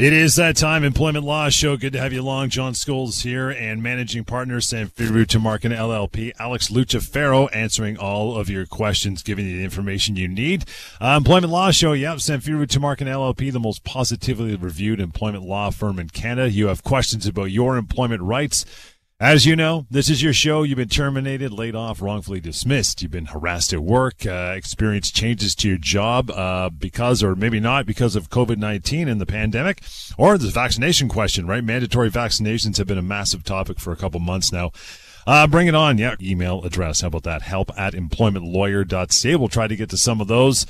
It is that time, Employment Law Show. Good to have you along. John Scholes here and managing partner, Samfiru Tumarkin LLP. Alex Lucifero answering all of your questions, giving you the information you need. Uh, employment Law Show, yep, Samfiru Tumarkin LLP, the most positively reviewed employment law firm in Canada. You have questions about your employment rights as you know, this is your show. You've been terminated, laid off, wrongfully dismissed. You've been harassed at work, uh, experienced changes to your job uh, because, or maybe not, because of COVID 19 and the pandemic, or the vaccination question, right? Mandatory vaccinations have been a massive topic for a couple months now. Uh, bring it on. Yeah. Email address. How about that? Help at employmentlawyer.ca. We'll try to get to some of those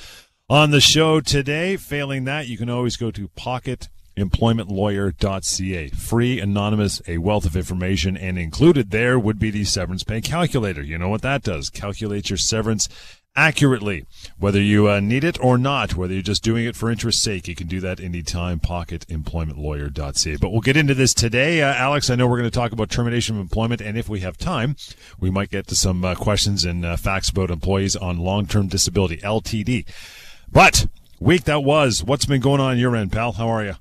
on the show today. Failing that, you can always go to Pocket employmentlawyer.ca. Free, anonymous, a wealth of information, and included there would be the severance pay calculator. You know what that does? Calculates your severance accurately, whether you uh, need it or not, whether you're just doing it for interest's sake. You can do that anytime. Pocketemploymentlawyer.ca. But we'll get into this today. Uh, Alex, I know we're going to talk about termination of employment, and if we have time, we might get to some uh, questions and uh, facts about employees on long-term disability, LTD. But week that was, what's been going on your end, pal? How are you?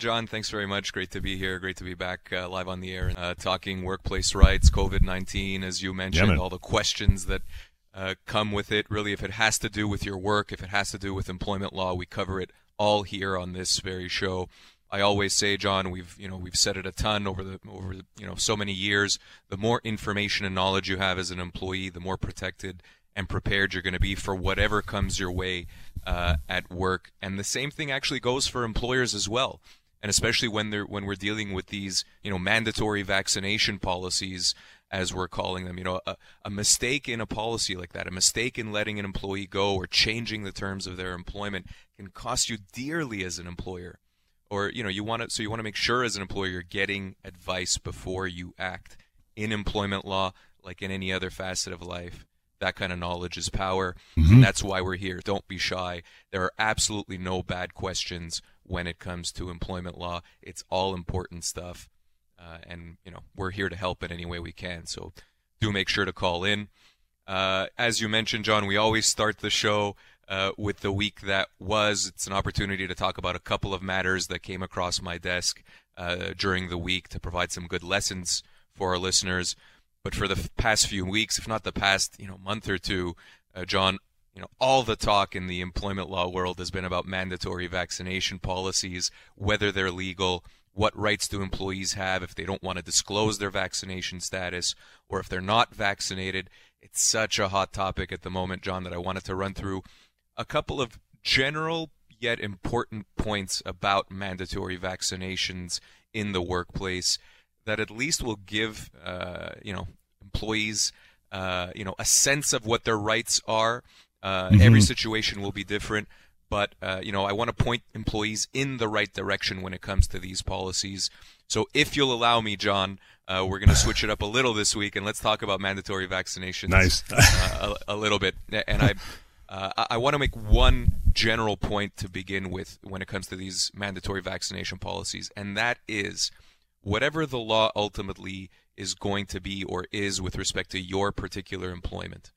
John, thanks very much. Great to be here. Great to be back uh, live on the air, uh, talking workplace rights, COVID 19, as you mentioned, yeah, all the questions that uh, come with it. Really, if it has to do with your work, if it has to do with employment law, we cover it all here on this very show. I always say, John, we've you know we've said it a ton over the over you know so many years. The more information and knowledge you have as an employee, the more protected and prepared you're going to be for whatever comes your way uh, at work. And the same thing actually goes for employers as well and especially when they're when we're dealing with these you know mandatory vaccination policies as we're calling them you know a, a mistake in a policy like that a mistake in letting an employee go or changing the terms of their employment can cost you dearly as an employer. Or you know you want to so you want to make sure as an employer you're getting advice before you act in employment law like in any other facet of life. That kind of knowledge is power. Mm-hmm. and that's why we're here. Don't be shy. There are absolutely no bad questions when it comes to employment law. It's all important stuff, uh, and you know we're here to help in any way we can. So do make sure to call in. Uh, as you mentioned, John, we always start the show uh, with the week that was. It's an opportunity to talk about a couple of matters that came across my desk uh, during the week to provide some good lessons for our listeners. But for the past few weeks, if not the past, you know, month or two, uh, John, you know, all the talk in the employment law world has been about mandatory vaccination policies, whether they're legal, what rights do employees have if they don't want to disclose their vaccination status, or if they're not vaccinated. It's such a hot topic at the moment, John, that I wanted to run through a couple of general yet important points about mandatory vaccinations in the workplace that at least will give uh, you know employees uh, you know a sense of what their rights are uh, mm-hmm. Every situation will be different, but uh, you know I want to point employees in the right direction when it comes to these policies. So if you'll allow me, John, uh, we're going to switch it up a little this week, and let's talk about mandatory vaccinations. Nice, uh, a, a, little bit. And I, uh, I want to make one general point to begin with when it comes to these mandatory vaccination policies, and that is, whatever the law ultimately is going to be or is with respect to your particular employment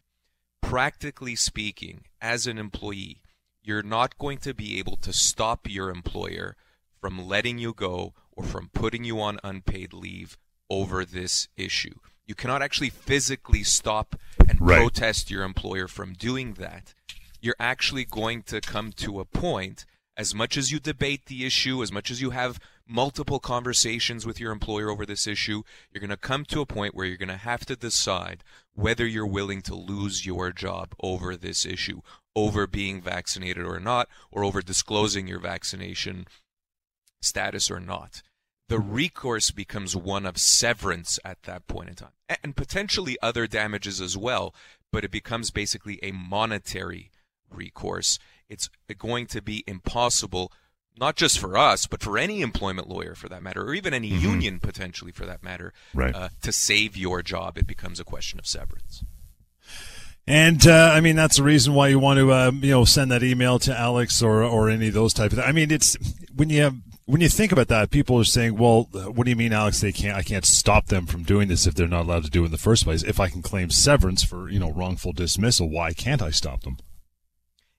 practically speaking, as an employee, you're not going to be able to stop your employer from letting you go or from putting you on unpaid leave over this issue. You cannot actually physically stop and right. protest your employer from doing that. You're actually going to come to a point, as much as you debate the issue, as much as you have multiple conversations with your employer over this issue, you're going to come to a point where you're going to have to decide whether you're willing to lose your job over this issue, over being vaccinated or not, or over disclosing your vaccination status or not. The mm-hmm. recourse becomes one of severance at that point in time, and potentially other damages as well, but it becomes basically a monetary recourse. It's going to be impossible not just for us, but for any employment lawyer for that matter, or even any mm-hmm. union potentially for that matter, right. uh, to save your job, it becomes a question of severance. And uh, I mean that's the reason why you want to uh, you know send that email to Alex or or any of those type of. Things. I mean it's when you have, when you think about that, people are saying, "Well, what do you mean, Alex? They can't. I can't stop them from doing this if they're not allowed to do it in the first place. If I can claim severance for you know wrongful dismissal, why can't I stop them?"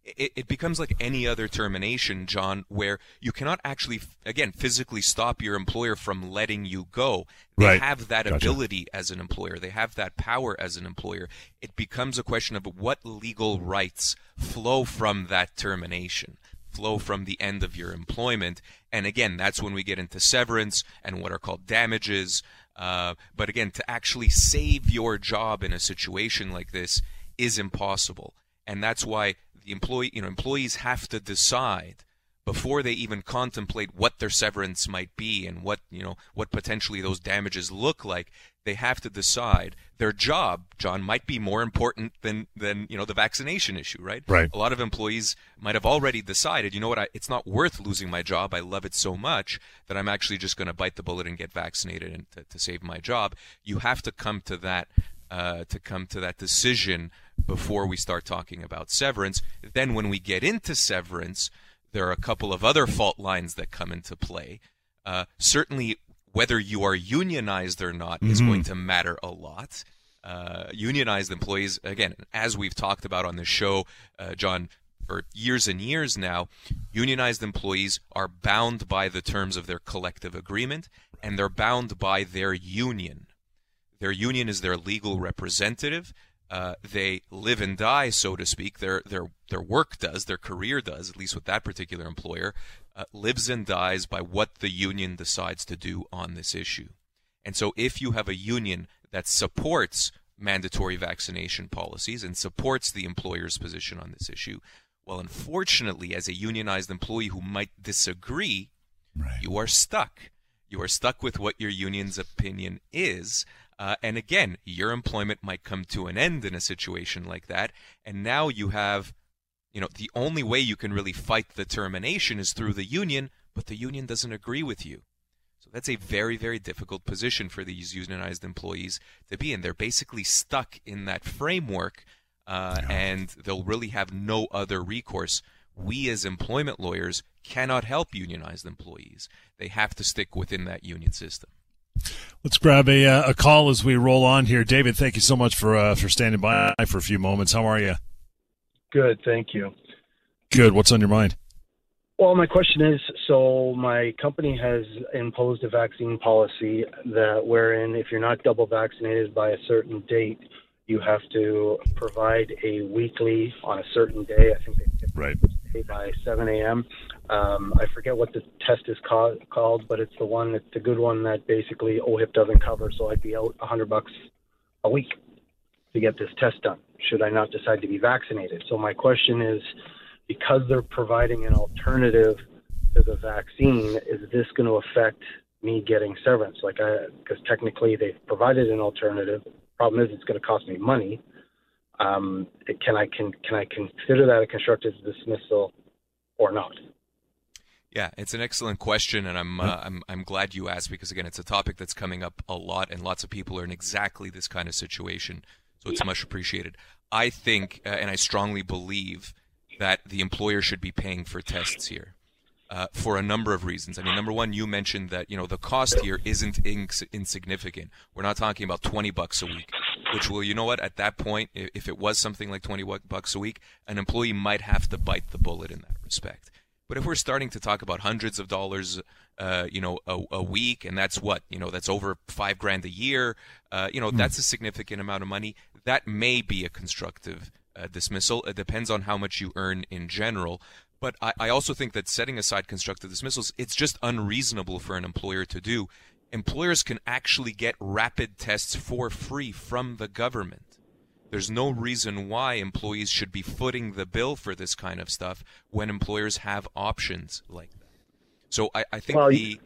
It, it, becomes like any other termination, John, where you cannot actually, again, physically stop your employer from letting you go. They right. have that gotcha. ability as an employer. They have that power as an employer. It becomes a question of what legal rights flow from that termination, flow from the end of your employment. And again, that's when we get into severance and what are called damages. Uh, but again, to actually save your job in a situation like this is impossible. And that's why the employee, you know, employees have to decide before they even contemplate what their severance might be and what you know what potentially those damages look like. They have to decide their job john might be more important than than you know the vaccination issue right? Right. A lot of employees might have already decided you know what I, it's not worth losing my job. I love it so much that i'm actually just going to bite the bullet and get vaccinated and to, to save my job. You have to come to that uh, to come to that decision before we start talking about severance. Then, when we get into severance, there are a couple of other fault lines that come into play. Uh, certainly, whether you are unionized or not mm-hmm. is going to matter a lot. Uh, unionized employees, again, as we've talked about on the show, uh, John, for years and years now, unionized employees are bound by the terms of their collective agreement and they're bound by their union. Their union is their legal representative. Uh, they live and die, so to speak. Their their their work does, their career does, at least with that particular employer, uh, lives and dies by what the union decides to do on this issue. And so, if you have a union that supports mandatory vaccination policies and supports the employer's position on this issue, well, unfortunately, as a unionized employee who might disagree, right. you are stuck. You are stuck with what your union's opinion is. Uh, and again, your employment might come to an end in a situation like that. And now you have, you know, the only way you can really fight the termination is through the union, but the union doesn't agree with you. So that's a very, very difficult position for these unionized employees to be in. They're basically stuck in that framework, uh, yeah. and they'll really have no other recourse. We, as employment lawyers, cannot help unionized employees. They have to stick within that union system. Let's grab a, uh, a call as we roll on here. David, thank you so much for uh, for standing by for a few moments. How are you? Good, thank you. Good. What's on your mind? Well, my question is so my company has imposed a vaccine policy that wherein if you're not double vaccinated by a certain date, you have to provide a weekly on a certain day. I think they right by 7 a.m. Um, I forget what the test is called, called, but it's the one. It's the good one that basically OHIP doesn't cover. So I'd be out 100 bucks a week to get this test done. Should I not decide to be vaccinated? So my question is, because they're providing an alternative to the vaccine, is this going to affect me getting severance? Like, because technically they've provided an alternative. Problem is, it's going to cost me money. Um, can I can can I consider that a constructive dismissal or not? Yeah, it's an excellent question, and I'm uh, I'm I'm glad you asked because again, it's a topic that's coming up a lot, and lots of people are in exactly this kind of situation. So it's much appreciated. I think, uh, and I strongly believe that the employer should be paying for tests here. Uh, for a number of reasons. I mean, number one, you mentioned that you know the cost here isn't ins- insignificant. We're not talking about twenty bucks a week, which will, you know what, at that point, if it was something like twenty bucks a week, an employee might have to bite the bullet in that respect. But if we're starting to talk about hundreds of dollars, uh, you know, a, a, week, and that's what you know, that's over five grand a year. Uh, you know, mm. that's a significant amount of money. That may be a constructive uh, dismissal. It depends on how much you earn in general. But I, I also think that setting aside constructive dismissals, it's just unreasonable for an employer to do. Employers can actually get rapid tests for free from the government. There's no reason why employees should be footing the bill for this kind of stuff when employers have options like that. So I, I think well, the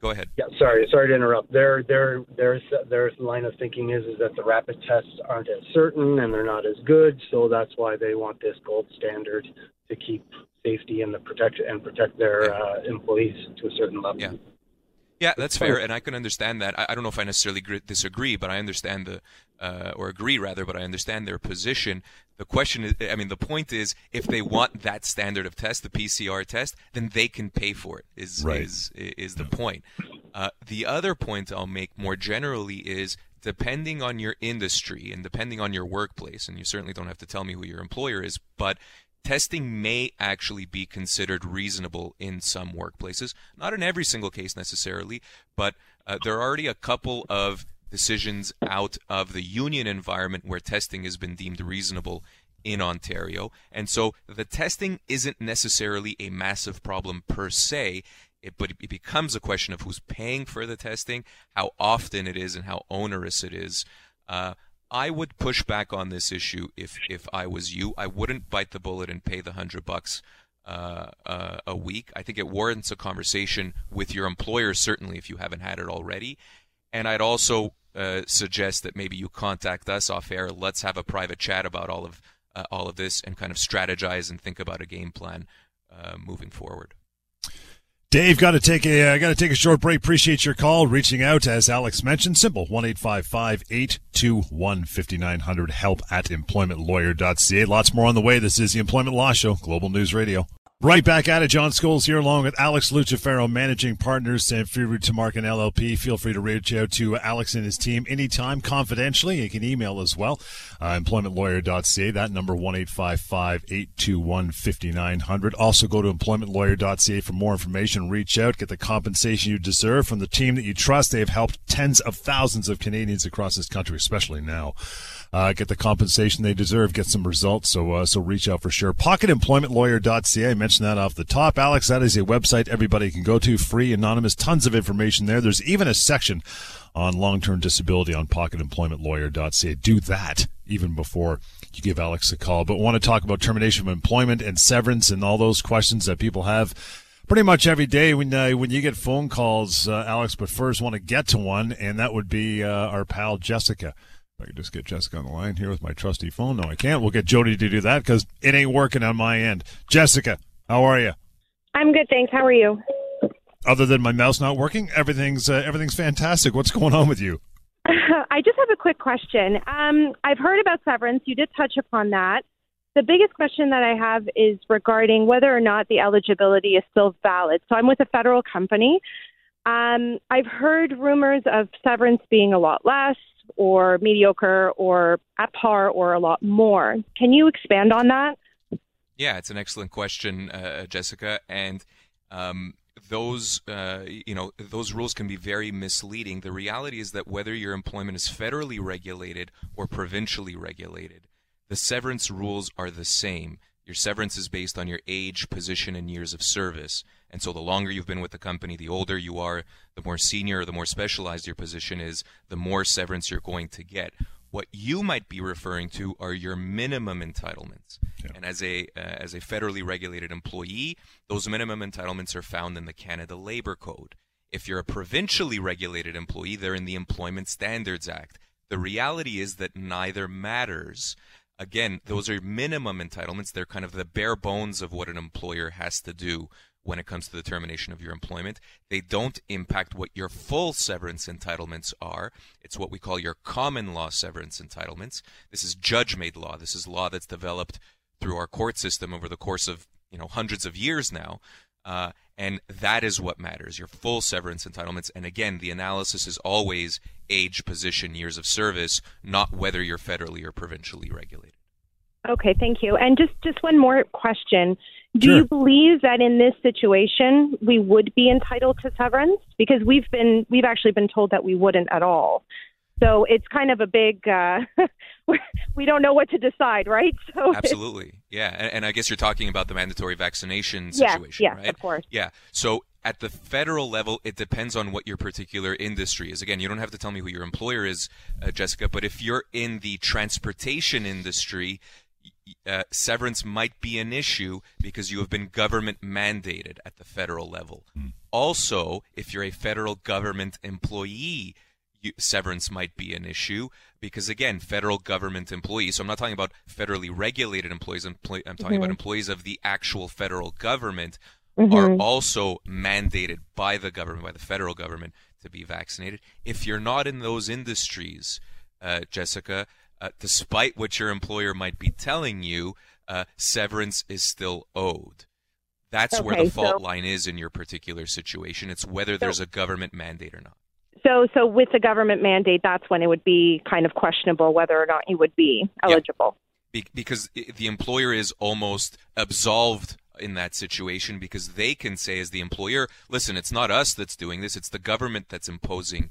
go ahead. Yeah, sorry, sorry to interrupt. Their their their their line of thinking is is that the rapid tests aren't as certain and they're not as good, so that's why they want this gold standard to keep safety and the protect and protect their yeah. uh, employees to a certain level. Yeah. Yeah, that's fair, and I can understand that. I, I don't know if I necessarily disagree, but I understand the, uh, or agree rather, but I understand their position. The question is, I mean, the point is, if they want that standard of test, the PCR test, then they can pay for it. Is right. is is the point? Uh, the other point I'll make more generally is depending on your industry and depending on your workplace, and you certainly don't have to tell me who your employer is, but testing may actually be considered reasonable in some workplaces. Not in every single case necessarily, but uh, there are already a couple of decisions out of the union environment where testing has been deemed reasonable in Ontario. And so the testing isn't necessarily a massive problem per se, it, but it becomes a question of who's paying for the testing, how often it is, and how onerous it is. Uh, I would push back on this issue if if I was you. I wouldn't bite the bullet and pay the hundred bucks uh, uh, a week. I think it warrants a conversation with your employer, certainly if you haven't had it already. And I'd also uh, suggest that maybe you contact us off air. Let's have a private chat about all of uh, all of this and kind of strategize and think about a game plan uh, moving forward. Dave, got to take a uh, got to take a short break. Appreciate your call, reaching out as Alex mentioned. Simple one eight five five eight two one fifty nine hundred. Help at employmentlawyer.ca. Lots more on the way. This is the Employment Law Show, Global News Radio. Right back at it. John Scholes here along with Alex Lucifero, managing partners at Samfiru Tumarkin LLP. Feel free to reach out to Alex and his team anytime confidentially. You can email as well. Uh, employmentlawyer.ca. That number 1-855-821-5900. Also go to employmentlawyer.ca for more information. Reach out. Get the compensation you deserve from the team that you trust. They have helped tens of thousands of Canadians across this country, especially now uh, get the compensation they deserve, get some results. So, uh, so reach out for sure. PocketEmploymentLawyer.ca. I mentioned that off the top. Alex, that is a website everybody can go to, free, anonymous, tons of information there. There's even a section on long-term disability on PocketEmploymentLawyer.ca. Do that even before you give Alex a call. But want to talk about termination of employment and severance and all those questions that people have pretty much every day when uh, when you get phone calls, uh, Alex. But first, want to get to one, and that would be uh, our pal Jessica. I can just get Jessica on the line here with my trusty phone. No, I can't. We'll get Jody to do that because it ain't working on my end. Jessica, how are you? I'm good, thanks. How are you? Other than my mouse not working, everything's uh, everything's fantastic. What's going on with you? I just have a quick question. Um, I've heard about severance. You did touch upon that. The biggest question that I have is regarding whether or not the eligibility is still valid. So I'm with a federal company. Um, I've heard rumors of severance being a lot less or mediocre or at par or a lot more. Can you expand on that? Yeah, it's an excellent question, uh, Jessica. And um, those, uh, you know, those rules can be very misleading. The reality is that whether your employment is federally regulated or provincially regulated, the severance rules are the same. Your severance is based on your age, position, and years of service. And so the longer you've been with the company, the older you are, the more senior, the more specialized your position is, the more severance you're going to get. What you might be referring to are your minimum entitlements. Yeah. And as a uh, as a federally regulated employee, those minimum entitlements are found in the Canada Labor Code. If you're a provincially regulated employee, they're in the Employment Standards Act. The reality is that neither matters. Again, those are minimum entitlements. They're kind of the bare bones of what an employer has to do when it comes to the termination of your employment. They don't impact what your full severance entitlements are. It's what we call your common law severance entitlements. This is judge made law. This is law that's developed through our court system over the course of you know hundreds of years now. Uh, and that is what matters your full severance entitlements. And again, the analysis is always age, position, years of service, not whether you're federally or provincially regulated. Okay, thank you. And just, just one more question. Do sure. you believe that in this situation we would be entitled to severance? Because we've been we've actually been told that we wouldn't at all. So it's kind of a big. Uh, we don't know what to decide, right? So absolutely, yeah. And, and, I guess you're talking about the mandatory vaccination situation, yes, right? of course. Yeah. So at the federal level, it depends on what your particular industry is. Again, you don't have to tell me who your employer is, uh, Jessica, but if you're in the transportation industry, uh, severance might be an issue because you have been government mandated at the federal level. Mm. Also, if you're a federal government employee, you, severance might be an issue because again, federal government employees. So I'm not talking about federally regulated employees. I'm, I'm talking mm-hmm. about employees of the actual federal government mm-hmm. are also mandated by the government, by the federal government, to be vaccinated. If you're not in those industries, uh, Jessica, uh, despite what your employer might be telling you, uh, severance is still owed. That's okay, where the fault so, line is in your particular situation. It's whether so, there's a government mandate or not. So, so with the government mandate, that's when it would be kind of questionable whether or not you would be eligible. Be- because the employer is almost absolved in that situation because they can say as the employer listen it's not us that's doing this it's the government that's imposing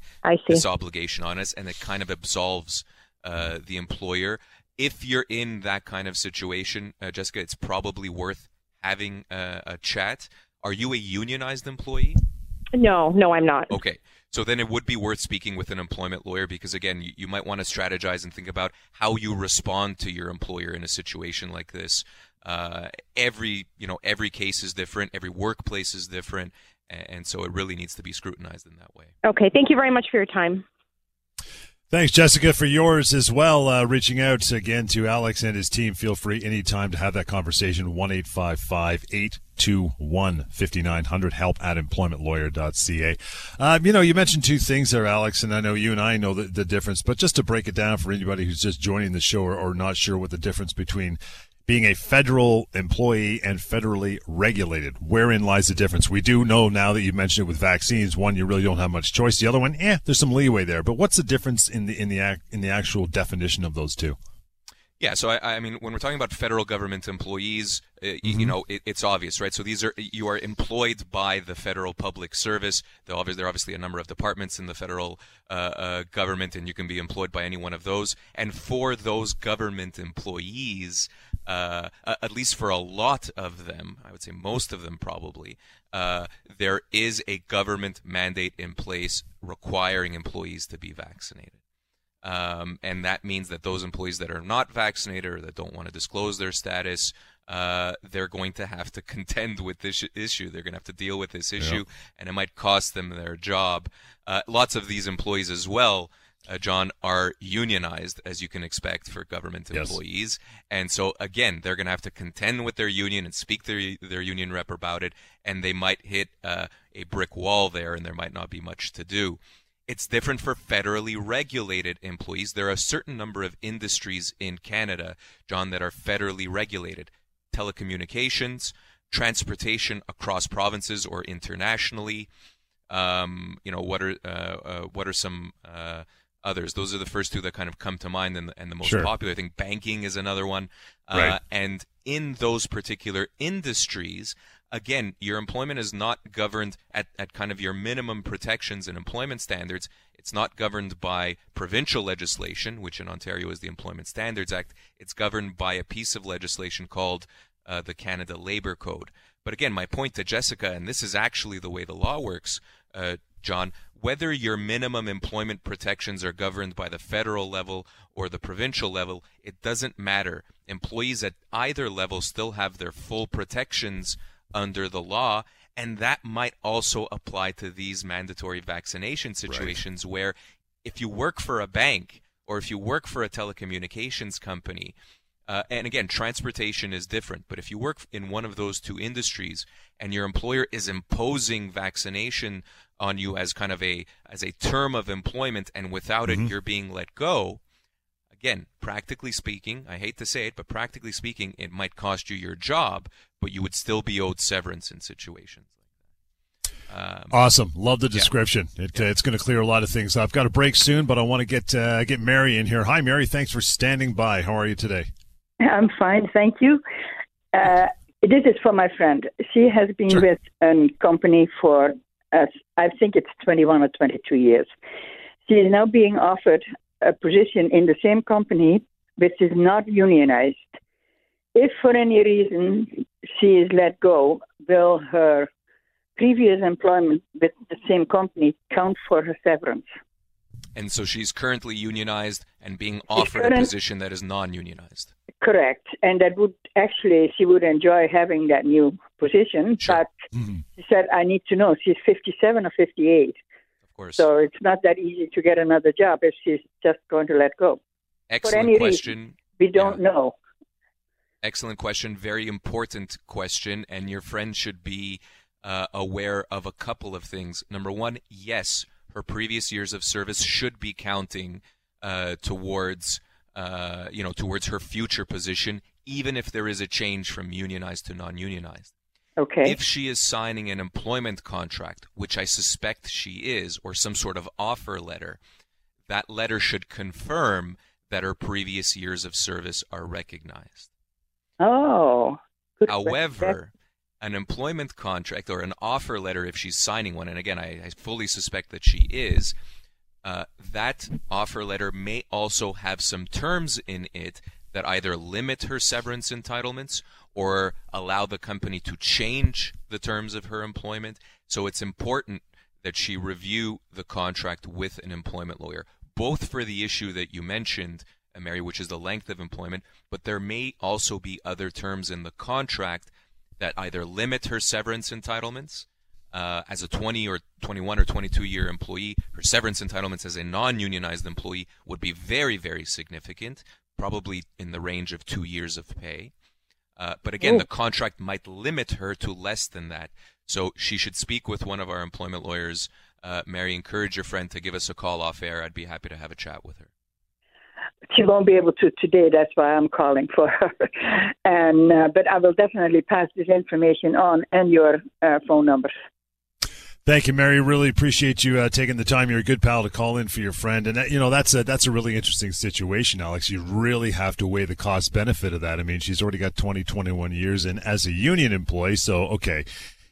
this obligation on us and it kind of absolves uh, the employer. If you're in that kind of situation uh, jessica it's probably worth having a, a chat. Are you a unionized employee? No no i'm not. Okay. So then it would be worth speaking with an employment lawyer because again you, you might want to strategize and think about how you respond to your employer in a situation like this. Uh, every you know every case is different, every workplace is different, and so it really needs to be scrutinized in that way. Okay, thank you very much for your time. Thanks, Jessica, for yours as well. Uh, reaching out again to Alex and his team. Feel free anytime to have that conversation. 1 821 5900. Help at employmentlawyer.ca. Um, you know, you mentioned two things there, Alex, and I know you and I know the, the difference, but just to break it down for anybody who's just joining the show or, or not sure what the difference between being a federal employee and federally regulated. Wherein lies the difference? We do know now that you mentioned it with vaccines. One, you really don't have much choice. The other one, eh, there's some leeway there. But what's the difference in the in the in the actual definition of those two? Yeah, so I, I, mean, when we're talking about federal government employees, uh, mm-hmm. you know, it, it's obvious, right? So these are you are employed by the federal public service. There are obviously a number of departments in the federal uh, uh, government, and you can be employed by any one of those. And for those government employees, uh, at least for a lot of them, I would say most of them probably, uh, there is a government mandate in place requiring employees to be vaccinated. Um, and that means that those employees that are not vaccinated or that don't want to disclose their status, uh, they're going to have to contend with this issue. They're going to have to deal with this issue, and it might cost them their job. Uh, lots of these employees as well. Uh, John, are unionized, as you can expect for government employees. Yes. And so, again, they're going to have to contend with their union and speak their, their union rep about it, and they might hit uh, a brick wall there, and there might not be much to do. It's different for federally regulated employees. There are a certain number of industries in Canada, John, that are federally regulated telecommunications, transportation across provinces or internationally. Um, you know, what are, uh, uh, what are some uh, others? Those are the first two that kind of come to mind and the, and the most sure. popular. I think banking is another one. Uh, right. And in those particular industries, again, your employment is not governed at, at kind of your minimum protections and employment standards. It's not governed by provincial legislation, which in Ontario is the Employment Standards Act. It's governed by a piece of legislation called uh, the Canada Labor Code. But again, my point to Jessica, and this is actually the way the law works, uh, John, whether your minimum employment protections are governed by the federal level or the provincial level, it doesn't matter. Employees at either level still have their full protections under the law. And that might also apply to these mandatory vaccination situations right. where if you work for a bank or if you work for a telecommunications company, uh, and again, transportation is different, but if you work in one of those two industries and your employer is imposing vaccination on you as kind of a as a term of employment and without mm-hmm. it you're being let go, again, practically speaking, I hate to say it, but practically speaking, it might cost you your job, but you would still be owed severance in situations like that. Um, awesome, love the description. Yeah. It, yeah. Uh, it's going to clear a lot of things. I've got a break soon, but I want to get uh, get Mary in here. Hi, Mary. Thanks for standing by. How are you today? I'm fine, thank you. Uh, this is for my friend. She has been sure. with a company for, uh, I think it's 21 or 22 years. She is now being offered a position in the same company which is not unionized. If for any reason she is let go, will her previous employment with the same company count for her severance? And so she's currently unionized and being offered current, a position that is non unionized. Correct. And that would actually, she would enjoy having that new position. Sure. But mm-hmm. she said, I need to know. She's 57 or 58. Of course. So it's not that easy to get another job if she's just going to let go. Excellent question. Reason, we don't yeah. know. Excellent question. Very important question. And your friend should be uh, aware of a couple of things. Number one, yes, her previous years of service should be counting uh, towards, uh, you know, towards her future position, even if there is a change from unionized to non-unionized. Okay. If she is signing an employment contract, which I suspect she is, or some sort of offer letter, that letter should confirm that her previous years of service are recognized. Oh. However, an employment contract or an offer letter, if she's signing one, and again, I, I fully suspect that she is, uh, that offer letter may also have some terms in it that either limit her severance entitlements or allow the company to change the terms of her employment. So it's important that she review the contract with an employment lawyer, both for the issue that you mentioned, uh, Mary, which is the length of employment, but there may also be other terms in the contract that either limit her severance entitlements uh, as a 20 or 21 or 22 year employee. Her severance entitlements as a non unionized employee would be very, very significant, probably in the range of two years of pay. Uh, but again, Ooh. the contract might limit her to less than that. So she should speak with one of our employment lawyers. Uh, Mary, encourage your friend to give us a call off air. I'd be happy to have a chat with her. She won't be able to today. That's why I'm calling for her. and uh, but I will definitely pass this information on and your uh, phone number. Thank you, Mary. Really appreciate you uh, taking the time. You're a good pal to call in for your friend, and that, you know that's a that's a really interesting situation, Alex. You really have to weigh the cost benefit of that. I mean, she's already got 20, 21 years in as a union employee, so okay,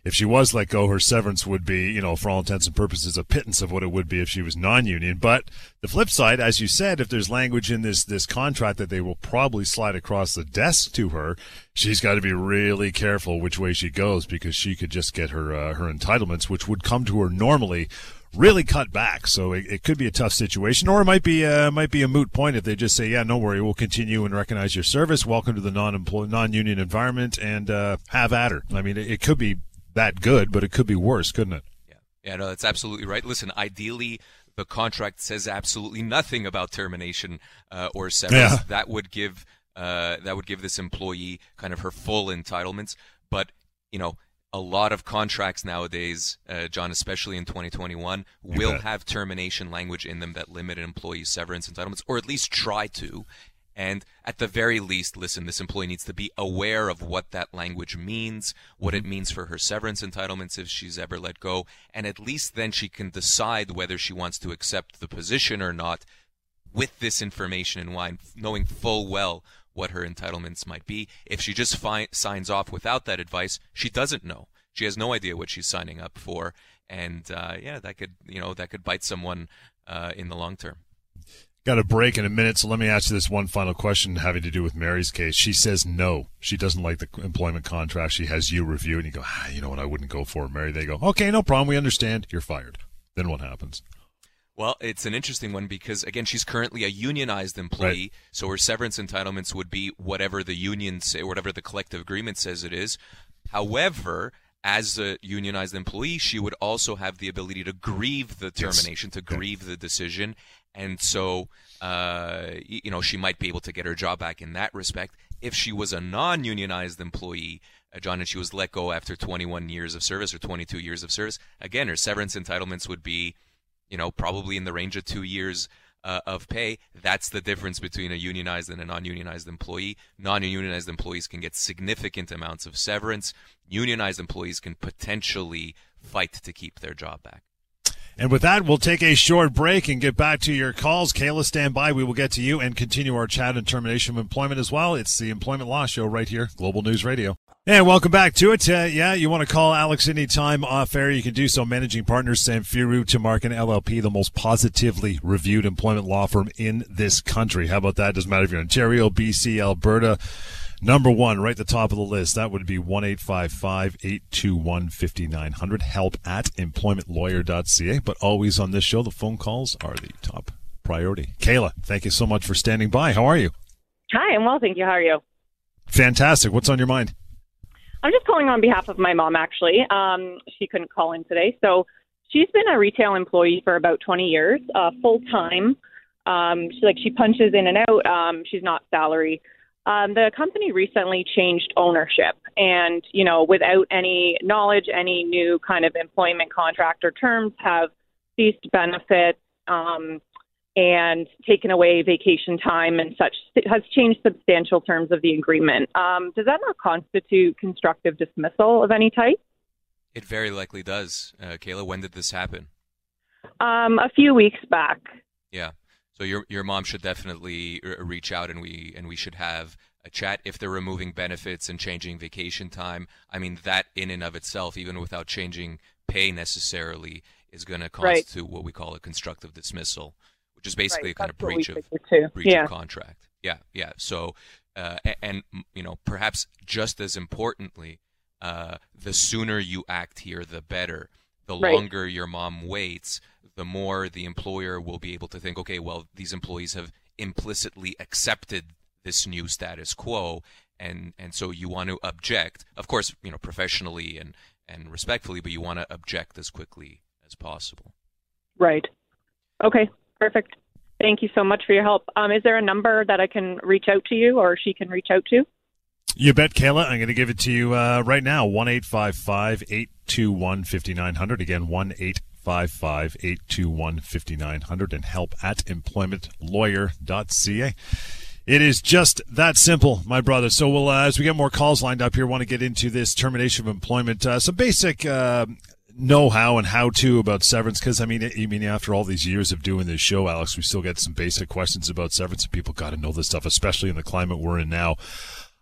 if she was let go, her severance would be, you know, for all intents and purposes, a pittance of what it would be if she was non-union. But the flip side, as you said, if there's language in this this contract that they will probably slide across the desk to her, she's got to be really careful which way she goes because she could just get her uh, her entitlements, which would come to her normally really cut back. So it, it, could be a tough situation, or it might be uh, might be a moot point if they just say, "Yeah, no worry, we'll continue and recognize your service. Welcome to the non non union environment, and uh, have at her." I mean, it, it, could be that good, but it could be worse, couldn't it? Yeah, yeah, no, that's absolutely right. Listen, ideally, the contract says absolutely nothing about termination uh, or severance. Yeah. That would give uh, that would give this employee kind of her full entitlements. But you know, a lot of contracts nowadays, uh, John, especially in 2021, you will have termination language in them that limit an employee's severance entitlements, or at least try to. And at the very least, listen, this employee needs to be aware of what that language means, what it mm-hmm. means for her severance entitlements if she's ever let go, and at least then she can decide whether she wants to accept the position or not with this information in mind, knowing full well what her entitlements might be. If she just fi- signs off without that advice, she doesn't know. She has no idea what she's signing up for, and uh, yeah, that could you know that could bite someone uh, in the long term. Got a break in a minute, so let me ask you this one final question having to do with Mary's case. She says no. She doesn't like the employment contract. She has you review, and you go, ah, you know what, I wouldn't go for it, Mary. They go, okay, no problem. We understand. You're fired. Then what happens? Well, it's an interesting one because again, she's currently a unionized employee, right. so her severance entitlements would be whatever the union say, whatever the collective agreement says it is. However, as a unionized employee, she would also have the ability to grieve the termination, yes. to grieve the decision, and so uh, you know she might be able to get her job back in that respect. If she was a non-unionized employee, uh, John, and she was let go after 21 years of service or 22 years of service, again her severance entitlements would be, you know, probably in the range of two years. Uh, of pay. That's the difference between a unionized and a non-unionized employee. Non-unionized employees can get significant amounts of severance. Unionized employees can potentially fight to keep their job back. And with that, we'll take a short break and get back to your calls. Kayla, stand by. We will get to you and continue our chat on termination of employment as well. It's the Employment Law Show right here, Global News Radio. And welcome back to it. Uh, yeah, you want to call Alex anytime off air, you can do so. Managing partner Samfiru Tumarkin LLP, the most positively reviewed employment law firm in this country. How about that? Doesn't matter if you're in Ontario, BC, Alberta, Number one, right at the top of the list, that would be 1 821 5900. Help at employmentlawyer.ca. But always on this show, the phone calls are the top priority. Kayla, thank you so much for standing by. How are you? Hi, I'm well, thank you. How are you? Fantastic. What's on your mind? I'm just calling on behalf of my mom, actually. Um, she couldn't call in today. So she's been a retail employee for about 20 years, uh, full time. Um, she, like she punches in and out. Um, she's not salary. Um, the company recently changed ownership, and you know, without any knowledge, any new kind of employment contract or terms have ceased benefits um, and taken away vacation time and such. It has changed substantial terms of the agreement. Um, does that not constitute constructive dismissal of any type? It very likely does, uh, Kayla. When did this happen? Um, a few weeks back. Yeah. So your your mom should definitely r- reach out, and we and we should have a chat if they're removing benefits and changing vacation time. I mean, that in and of itself, even without changing pay necessarily, is going to constitute right. what we call a constructive dismissal, which is basically right. a kind That's of breach of breach yeah. of contract. Yeah, yeah. So, uh, and you know, perhaps just as importantly, uh, the sooner you act here, the better. The right. longer your mom waits, the more the employer will be able to think, okay, well, these employees have implicitly accepted this new status quo, and and so you want to object, of course, you know, professionally and and respectfully, but you want to object as quickly as possible. Right. Okay. Perfect. Thank you so much for your help. Um, is there a number that I can reach out to you, or she can reach out to? You bet, Kayla. I'm going to give it to you uh, right now. One eight five five eight two one fifty nine hundred. Again, one eight five five eight two one fifty nine hundred, and help at employmentlawyer.ca. It is just that simple, my brother. So we'll, uh, as we get more calls lined up here, want to get into this termination of employment. Uh, some basic uh, know-how and how-to about severance, because I mean, I mean, after all these years of doing this show, Alex, we still get some basic questions about severance, and people got to know this stuff, especially in the climate we're in now.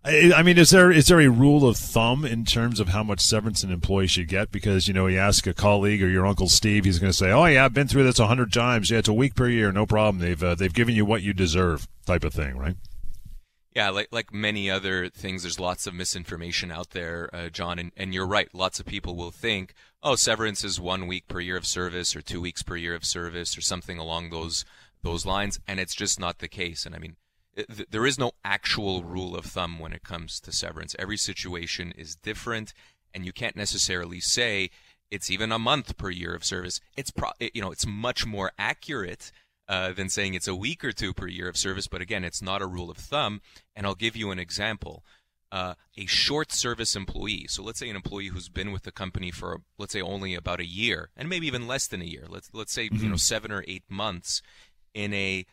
I mean, is there is there a rule of thumb in terms of how much severance an employee should get? Because you know, you ask a colleague or your uncle Steve, he's going to say, "Oh yeah, I've been through this a hundred times. Yeah, it's a week per year, no problem. They've uh, they've given you what you deserve." type of thing, right? Yeah, like like many other things, there's lots of misinformation out there, uh, John, and, and you're right. Lots of people will think, oh, severance is one week per year of service, or two weeks per year of service, or something along those those lines, and it's just not the case. And I mean, there is no actual rule of thumb when it comes to severance. Every situation is different, and you can't necessarily say it's even a month per year of service. It's pro, you know, it's much more accurate uh, than saying it's a week or two per year of service. But again, it's not a rule of thumb. And I'll give you an example. Uh, a short service employee. So let's say an employee who's been with the company for let's say only about a year, and maybe even less than a year. Let's let's say mm-hmm. you know mm-hmm. seven or eight months in a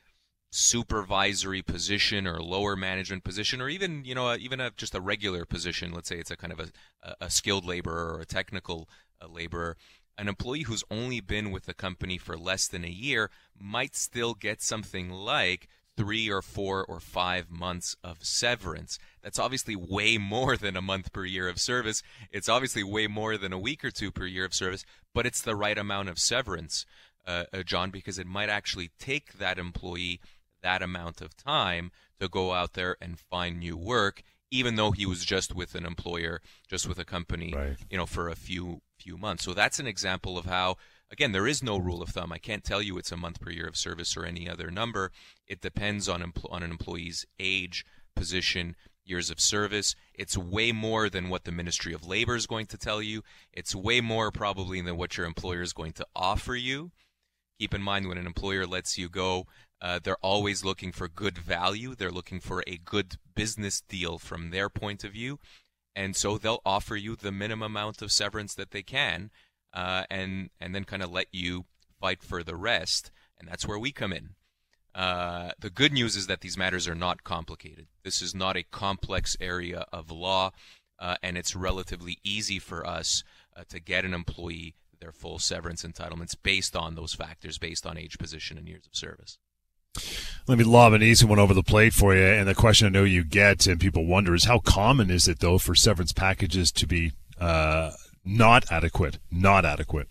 supervisory position or lower management position, or even you know even a, just a regular position. Let's say it's a kind of a, a skilled laborer or a technical uh, laborer an employee who's only been with the company for less than a year might still get something like three or four or five months of severance. That's obviously way more than a month per year of service. It's obviously way more than a week or two per year of service, but it's the right amount of severance, uh, uh, John, because it might actually take that employee that amount of time to go out there and find new work even though he was just with an employer, just with a company, right. you know, for a few few months. So that's an example of how again there is no rule of thumb. I can't tell you it's a month per year of service or any other number. It depends on empl- on an employee's age, position, years of service. It's way more than what the Ministry of Labor is going to tell you. It's way more probably than what your employer is going to offer you. Keep in mind when an employer lets you go, uh, they're always looking for good value. They're looking for a good business deal from their point of view. And so they'll offer you the minimum amount of severance that they can uh, and, and then kind of let you fight for the rest. And that's where we come in. Uh, the good news is that these matters are not complicated. This is not a complex area of law, uh, and it's relatively easy for us uh, to get an employee their full severance entitlements based on those factors, based on age, position, and years of service. Let me lob an easy one over the plate for you. And the question I know you get and people wonder is how common is it, though, for severance packages to be uh, not adequate? Not adequate.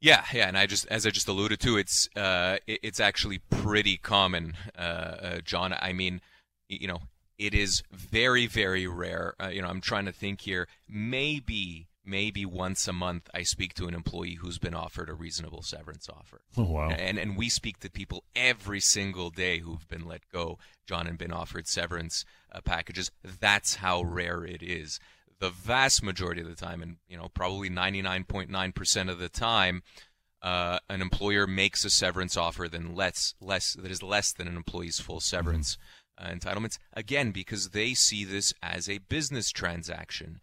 Yeah, yeah, and I just, as I just alluded to, it's uh, it's actually pretty common, uh, uh, John. I mean, you know, it is very, very rare. Uh, you know, I'm trying to think here. Maybe maybe once a month I speak to an employee who's been offered a reasonable severance offer. Oh wow. And and we speak to people every single day who've been let go, John, and been offered severance uh, packages. That's how rare it is. The vast majority of the time, and you know, probably 99.9% of the time, uh, an employer makes a severance offer than less less that is less than an employee's full severance mm-hmm. uh, entitlements. Again, because they see this as a business transaction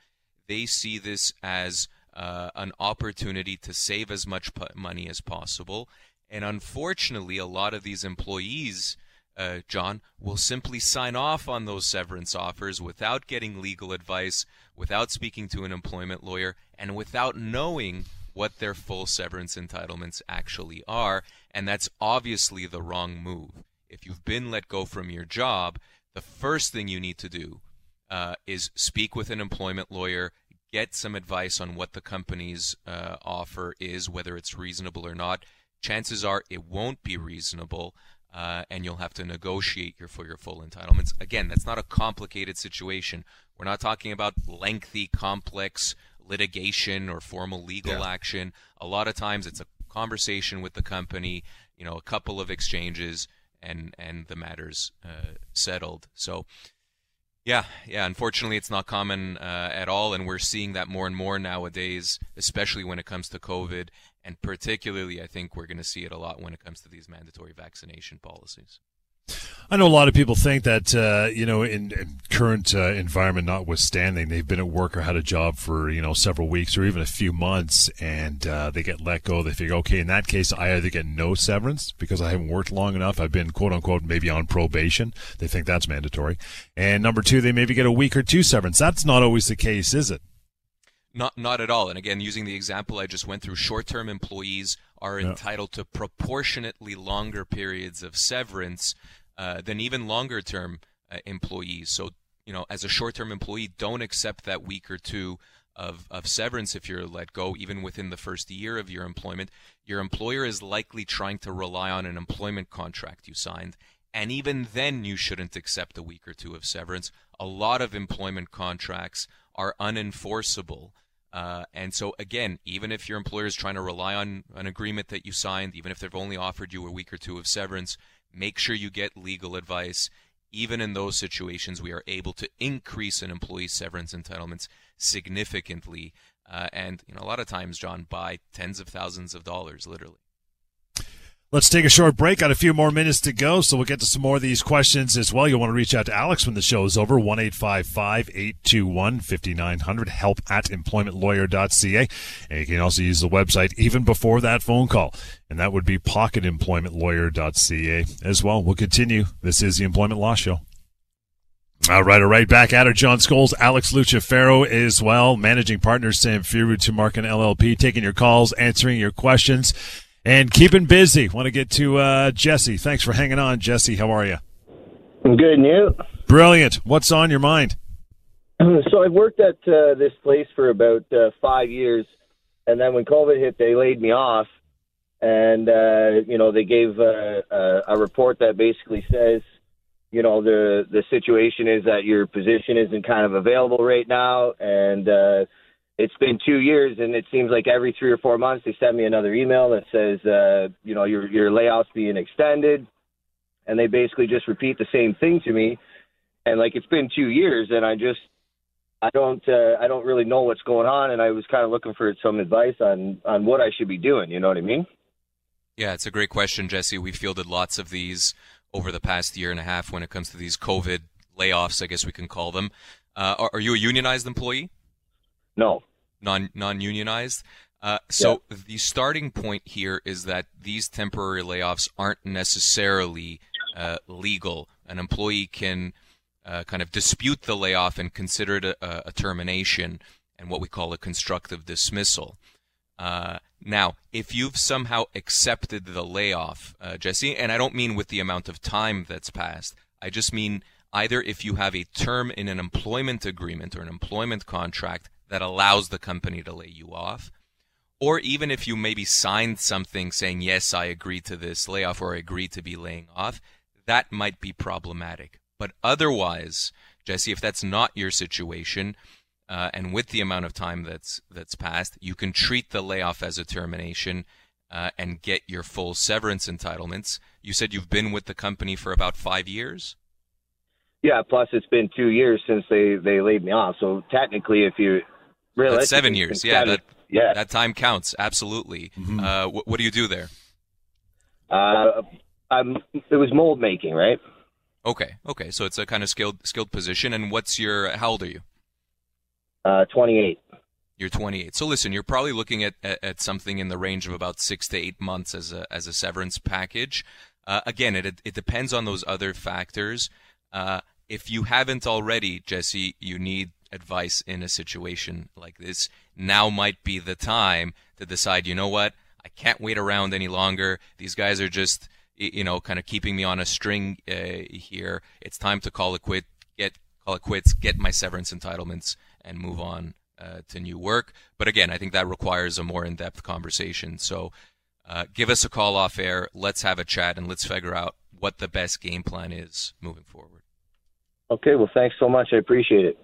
they see this as uh, an opportunity to save as much money as possible. And unfortunately, a lot of these employees, uh, John, will simply sign off on those severance offers without getting legal advice, without speaking to an employment lawyer, and without knowing what their full severance entitlements actually are, and that's obviously the wrong move. If you've been let go from your job, the first thing you need to do uh, is speak with an employment lawyer, get some advice on what the company's uh, offer is, whether it's reasonable or not. Chances are it won't be reasonable, uh, and you'll have to negotiate your for your full entitlements. Again, that's not a complicated situation. We're not talking about lengthy, complex litigation or formal legal yeah. action. A lot of times, it's a conversation with the company. You know, a couple of exchanges, and and the matters uh, settled. So yeah, yeah. Unfortunately, it's not common uh, at all, and we're seeing that more and more nowadays, especially when it comes to COVID, and particularly, I think we're going to see it a lot when it comes to these mandatory vaccination policies. I know a lot of people think that uh, you know, in, in current uh, environment notwithstanding, they've been at work or had a job for you know several weeks or even a few months, and uh, they get let go. They figure, okay, in that case, I either get no severance because I haven't worked long enough. I've been quote unquote maybe on probation. They think that's mandatory, and number two, they maybe get a week or two severance. That's not always the case, is it? Not not at all. And again, using the example I just went through, short-term employees are yeah. entitled to proportionately longer periods of severance uh, than even longer term uh, employees. So, you know, as a short term employee, don't accept that week or two of, of severance if you're let go, even within the first year of your employment. Your employer is likely trying to rely on an employment contract you signed. And even then, you shouldn't accept a week or two of severance. A lot of employment contracts are unenforceable. Uh, and so, again, even if your employer is trying to rely on an agreement that you signed, even if they've only offered you a week or two of severance, Make sure you get legal advice. Even in those situations, we are able to increase an employee's severance entitlements significantly. Uh, and you know, a lot of times, John, by tens of thousands of dollars, literally. Let's take a short break. Got a few more minutes to go, so we'll get to some more of these questions as well. You'll want to reach out to Alex when the show is over. 1 821 5900, help at employmentlawyer.ca. And you can also use the website even before that phone call, and that would be pocketemploymentlawyer.ca as well. We'll continue. This is the Employment Law Show. All right, all right. Back at her, John Scholes, Alex Lucifero as well, managing partner Samfiru Tumarkin LLP, taking your calls, answering your questions and keeping busy. Want to get to uh, Jesse. Thanks for hanging on, Jesse. How are you? I'm good, and you? Brilliant. What's on your mind? So I've worked at uh, this place for about uh, five years, and then when COVID hit, they laid me off, and uh, you know they gave uh, uh, a report that basically says, you know, the the situation is that your position isn't kind of available right now, and uh, it's been two years, and it seems like every three or four months they send me another email that says, uh, you know, your your layoff's being extended, and they basically just repeat the same thing to me, and like it's been two years, and I just I don't uh, I don't really know what's going on, and I was kind of looking for some advice on on what I should be doing. You know what I mean? Yeah, it's a great question, Jesse. We fielded lots of these over the past year and a half when it comes to these COVID layoffs, I guess we can call them. Uh, are, are you a unionized employee? No. Non non unionized. Uh, so yeah. the starting point here is that these temporary layoffs aren't necessarily uh, legal. An employee can uh, kind of dispute the layoff and consider it a, a, termination and what we call a constructive dismissal. Uh, now, if you've somehow accepted the layoff, uh, Jesse, and I don't mean with the amount of time that's passed, I just mean either if you have a term in an employment agreement or an employment contract that allows the company to lay you off. Or even if you maybe signed something saying, yes, I agree to this layoff or I agree to be laying off, that might be problematic. But otherwise, Jesse, if that's not your situation, uh, and with the amount of time that's that's passed, you can treat the layoff as a termination uh, and get your full severance entitlements. You said you've been with the company for about five years. Yeah, plus it's been two years since they they laid me off. So technically, if you Really? That's seven years. Yeah, that, yeah. That time counts. Absolutely. Mm-hmm. Uh, what, what, do you do there? Uh, I'm, it was mold making, right? Okay. Okay. So it's a kind of skilled skilled position. And what's your? How old are you? Uh, 28. You're 28. So listen, you're probably looking at, at, at, something in the range of about six to eight months as a as a severance package. Uh, again, it it depends on those other factors. Uh, if you haven't already, Jesse, you need advice in a situation like this. Now might be the time to decide, you know what? I can't wait around any longer. These guys are just, you know, kind of keeping me on a string uh, here. It's time to call it quit, get call it quits, get my severance entitlements, and move on uh, to new work. But again, I think that requires a more in-depth conversation. So, uh, give us a call off air. Let's have a chat and let's figure out what the best game plan is moving forward. Okay, well, thanks so much. I appreciate it.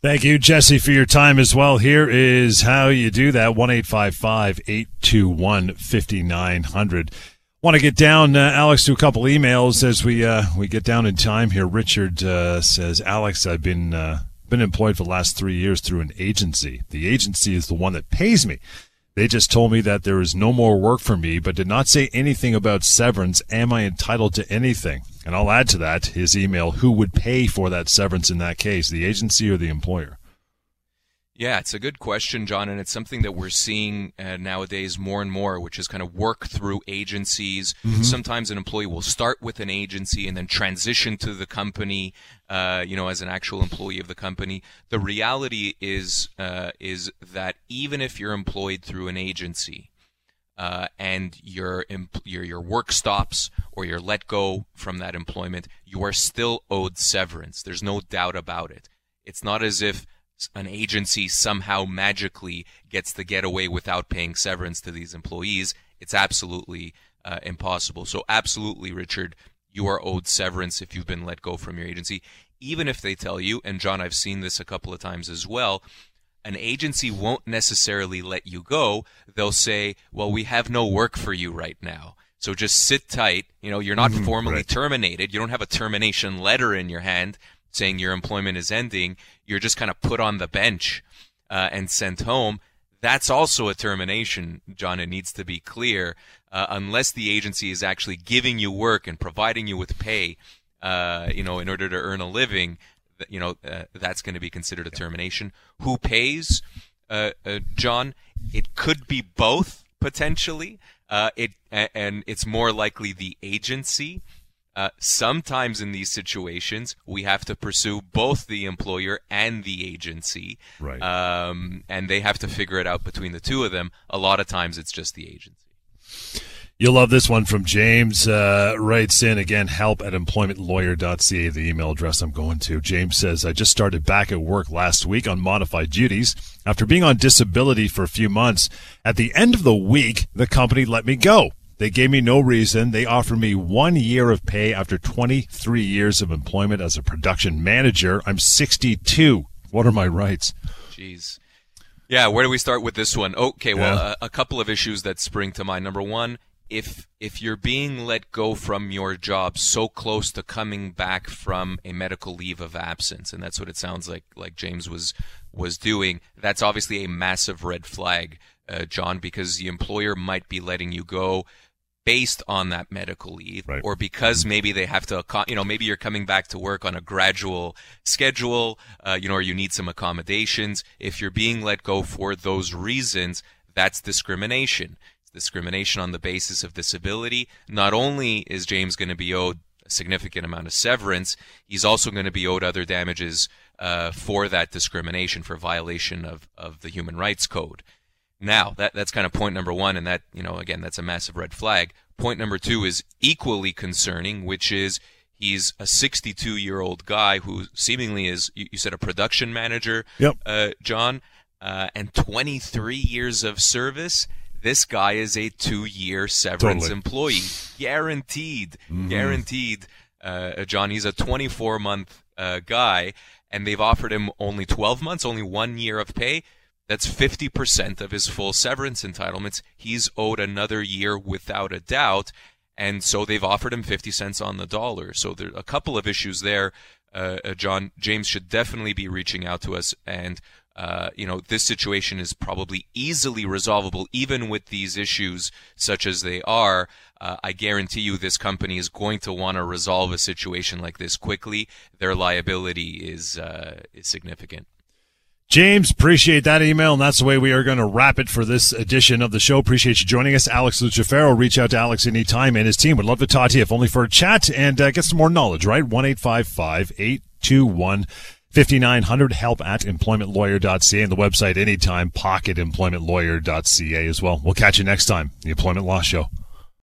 Thank you, Jesse, for your time as well. Here is how you do that 1 821 5900. Want to get down, uh, Alex, to a couple emails as we uh, we get down in time here. Richard uh, says, Alex, I've been uh, been employed for the last three years through an agency. The agency is the one that pays me. They just told me that there is no more work for me, but did not say anything about severance. Am I entitled to anything? And I'll add to that his email who would pay for that severance in that case, the agency or the employer? Yeah, it's a good question, John, and it's something that we're seeing uh, nowadays more and more, which is kind of work through agencies. Mm-hmm. Sometimes an employee will start with an agency and then transition to the company, uh, you know, as an actual employee of the company. The reality is uh, is that even if you're employed through an agency, uh, and your, your your work stops or you're let go from that employment, you are still owed severance. There's no doubt about it. It's not as if an agency somehow magically gets to get away without paying severance to these employees. It's absolutely uh, impossible. So, absolutely, Richard, you are owed severance if you've been let go from your agency. Even if they tell you, and John, I've seen this a couple of times as well, an agency won't necessarily let you go. They'll say, well, we have no work for you right now. So just sit tight. You know, you're not mm-hmm, formally right. terminated. You don't have a termination letter in your hand saying your employment is ending. You're just kind of put on the bench uh, and sent home. That's also a termination, John. It needs to be clear. Uh, unless the agency is actually giving you work and providing you with pay, uh, you know, in order to earn a living, you know, uh, that's going to be considered a termination. Who pays, uh, uh, John? It could be both potentially. it and it's more likely the agency uh, sometimes in these situations, we have to pursue both the employer and the agency. Right. Um, and they have to figure it out between the two of them. A lot of times it's just the agency. You'll love this one from James. Uh, writes in again, help at employmentlawyer.ca, the email address I'm going to. James says, I just started back at work last week on modified duties. After being on disability for a few months, at the end of the week, the company let me go. They gave me no reason. They offered me one year of pay after 23 years of employment as a production manager. I'm 62. What are my rights? Jeez. Yeah, where do we start with this one? Okay, well, yeah. a, a couple of issues that spring to mind. Number one, if if you're being let go from your job so close to coming back from a medical leave of absence, and that's what it sounds like like James was was doing, that's obviously a massive red flag, uh, John, because the employer might be letting you go based on that medical leave right. or because maybe they have to you know maybe you're coming back to work on a gradual schedule uh, you know or you need some accommodations. If you're being let go for those reasons that's discrimination. It's discrimination on the basis of disability. Not only is james going to be owed a significant amount of severance he's also going to be owed other damages uh, for that discrimination for violation of, of the human rights code now, that that's kind of point number one, and that you know again that's a massive red flag. Point number two is equally concerning, which is he's a 62 year old guy who seemingly is you, you said a production manager, yep. uh, John, uh, and 23 years of service. This guy is a two year severance totally. employee, guaranteed, mm-hmm. guaranteed. Uh, John, he's a 24 month uh, guy, and they've offered him only 12 months, only one year of pay. That's 50% of his full severance entitlements. He's owed another year without a doubt. And so they've offered him 50 cents on the dollar. So there are a couple of issues there. Uh, uh, John James should definitely be reaching out to us. And, uh, you know, this situation is probably easily resolvable, even with these issues such as they are. Uh, I guarantee you this company is going to want to resolve a situation like this quickly. Their liability is, uh, is significant. James, appreciate that email, and that's the way we are going to wrap it for this edition of the show. Appreciate you joining us. Alex Lucifero, reach out to Alex anytime, and his team would love to talk to you, if only for a chat and uh, get some more knowledge, right? 1 821 5900 help at employmentlawyer.ca and the website anytime pocketemploymentlawyer.ca as well. We'll catch you next time. The Employment Law Show.